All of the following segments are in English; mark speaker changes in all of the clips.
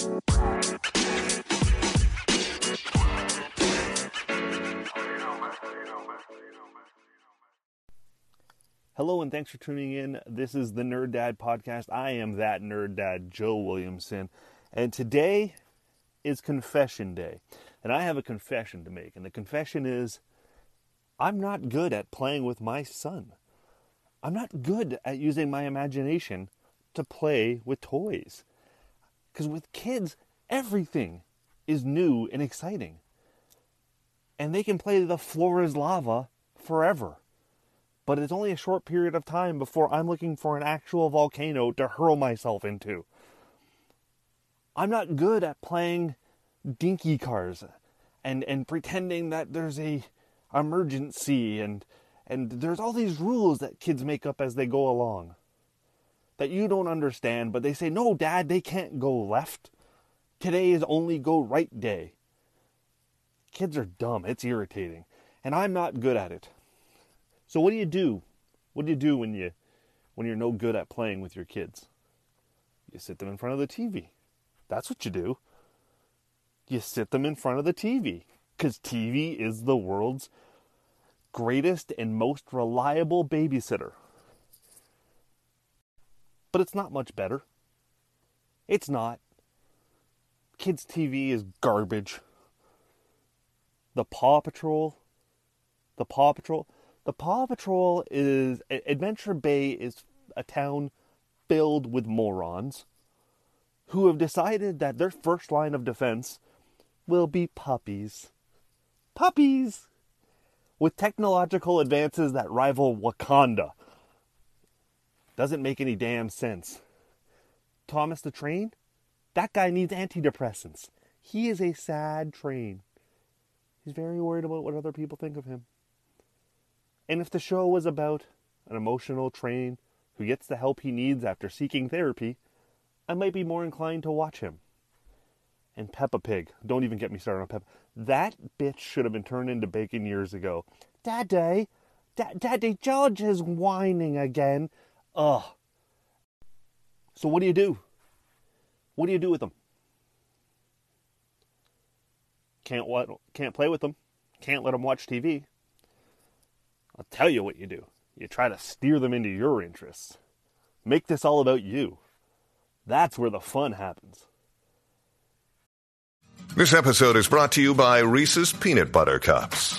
Speaker 1: Hello and thanks for tuning in. This is the Nerd Dad podcast. I am that nerd dad, Joe Williamson, and today is confession day. And I have a confession to make. And the confession is I'm not good at playing with my son. I'm not good at using my imagination to play with toys. Cuz with kids, everything is new and exciting. And they can play the floor is lava forever but it's only a short period of time before I'm looking for an actual volcano to hurl myself into. I'm not good at playing dinky cars and and pretending that there's a emergency and and there's all these rules that kids make up as they go along that you don't understand but they say no dad they can't go left today is only go right day kids are dumb it's irritating and i'm not good at it so what do you do? What do you do when you when you're no good at playing with your kids? You sit them in front of the TV. That's what you do. You sit them in front of the TV cuz TV is the world's greatest and most reliable babysitter. But it's not much better. It's not. Kids TV is garbage. The Paw Patrol, the Paw Patrol, the Paw Patrol is Adventure Bay is a town filled with morons who have decided that their first line of defense will be puppies. Puppies! With technological advances that rival Wakanda. Doesn't make any damn sense. Thomas the Train? That guy needs antidepressants. He is a sad train. He's very worried about what other people think of him. And if the show was about an emotional train who gets the help he needs after seeking therapy, I might be more inclined to watch him. And Peppa Pig, don't even get me started on Peppa. That bitch should have been turned into bacon years ago. Daddy, da- Daddy George is whining again. Ugh. So what do you do? What do you do with them? Can't what? Can't play with them. Can't let them watch TV. I'll tell you what you do. You try to steer them into your interests. Make this all about you. That's where the fun happens.
Speaker 2: This episode is brought to you by Reese's Peanut Butter Cups.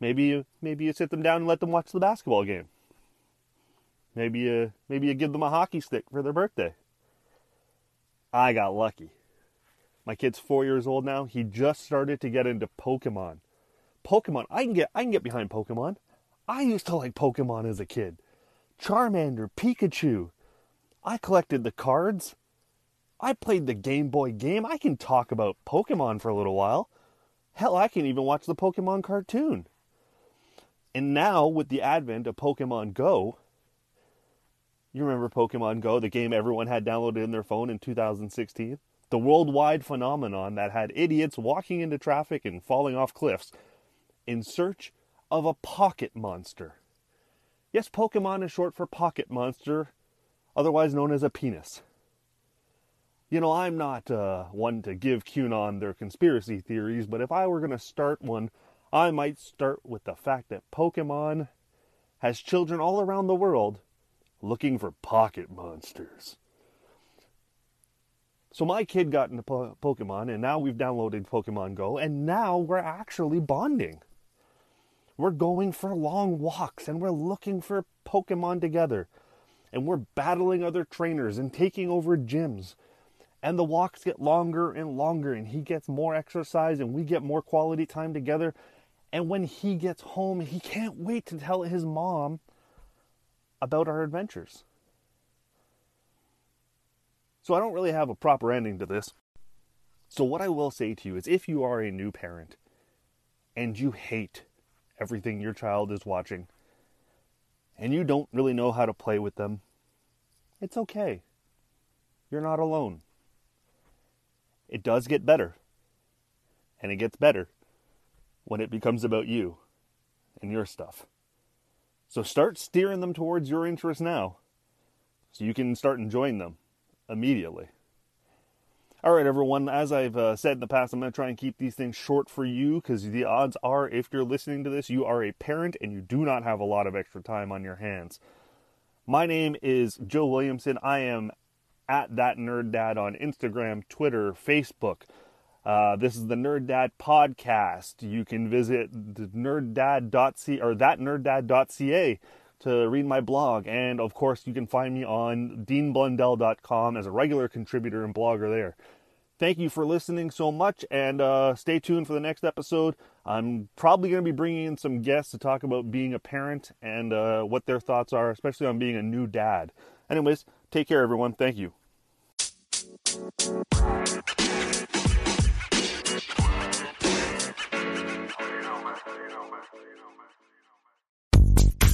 Speaker 1: Maybe you maybe you sit them down and let them watch the basketball game. Maybe you maybe you give them a hockey stick for their birthday. I got lucky. My kid's four years old now. He just started to get into Pokemon. Pokemon, I can get I can get behind Pokemon. I used to like Pokemon as a kid. Charmander, Pikachu. I collected the cards. I played the Game Boy game. I can talk about Pokemon for a little while. Hell, I can even watch the Pokemon cartoon. And now, with the advent of Pokemon Go, you remember Pokemon Go, the game everyone had downloaded in their phone in 2016? The worldwide phenomenon that had idiots walking into traffic and falling off cliffs. in search of a pocket monster. Yes, Pokemon is short for pocket monster, otherwise known as a penis. You know, I'm not uh, one to give QAnon their conspiracy theories, but if I were going to start one, I might start with the fact that Pokemon has children all around the world looking for pocket monsters. So my kid got into po- Pokemon, and now we've downloaded Pokemon Go, and now we're actually bonding. We're going for long walks, and we're looking for Pokemon together, and we're battling other trainers and taking over gyms. And the walks get longer and longer, and he gets more exercise, and we get more quality time together. And when he gets home, he can't wait to tell his mom about our adventures. So I don't really have a proper ending to this. So, what I will say to you is if you are a new parent and you hate everything your child is watching and you don't really know how to play with them, it's okay. You're not alone. It does get better. And it gets better when it becomes about you and your stuff. So start steering them towards your interests now so you can start enjoying them immediately. All right, everyone. As I've uh, said in the past, I'm going to try and keep these things short for you because the odds are, if you're listening to this, you are a parent and you do not have a lot of extra time on your hands. My name is Joe Williamson. I am at that nerd dad on Instagram, Twitter, Facebook. Uh, this is the Nerd Dad podcast. You can visit the nerddad.ca or thatnerddad.ca to read my blog. And of course, you can find me on deanblundell.com as a regular contributor and blogger there. Thank you for listening so much, and uh, stay tuned for the next episode. I'm probably going to be bringing in some guests to talk about being a parent and uh, what their thoughts are, especially on being a new dad. Anyways, take care, everyone. Thank you.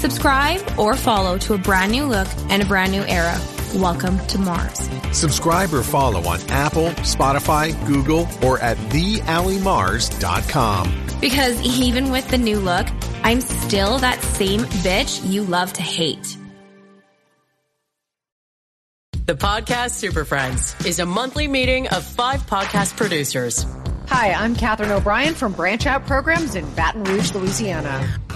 Speaker 3: Subscribe or follow to a brand new look and a brand new era. Welcome to Mars.
Speaker 4: Subscribe or follow on Apple, Spotify, Google, or at thealimars.com.
Speaker 3: Because even with the new look, I'm still that same bitch you love to hate.
Speaker 5: The Podcast Super Friends is a monthly meeting of five podcast producers.
Speaker 6: Hi, I'm Katherine O'Brien from Branch Out Programs in Baton Rouge, Louisiana.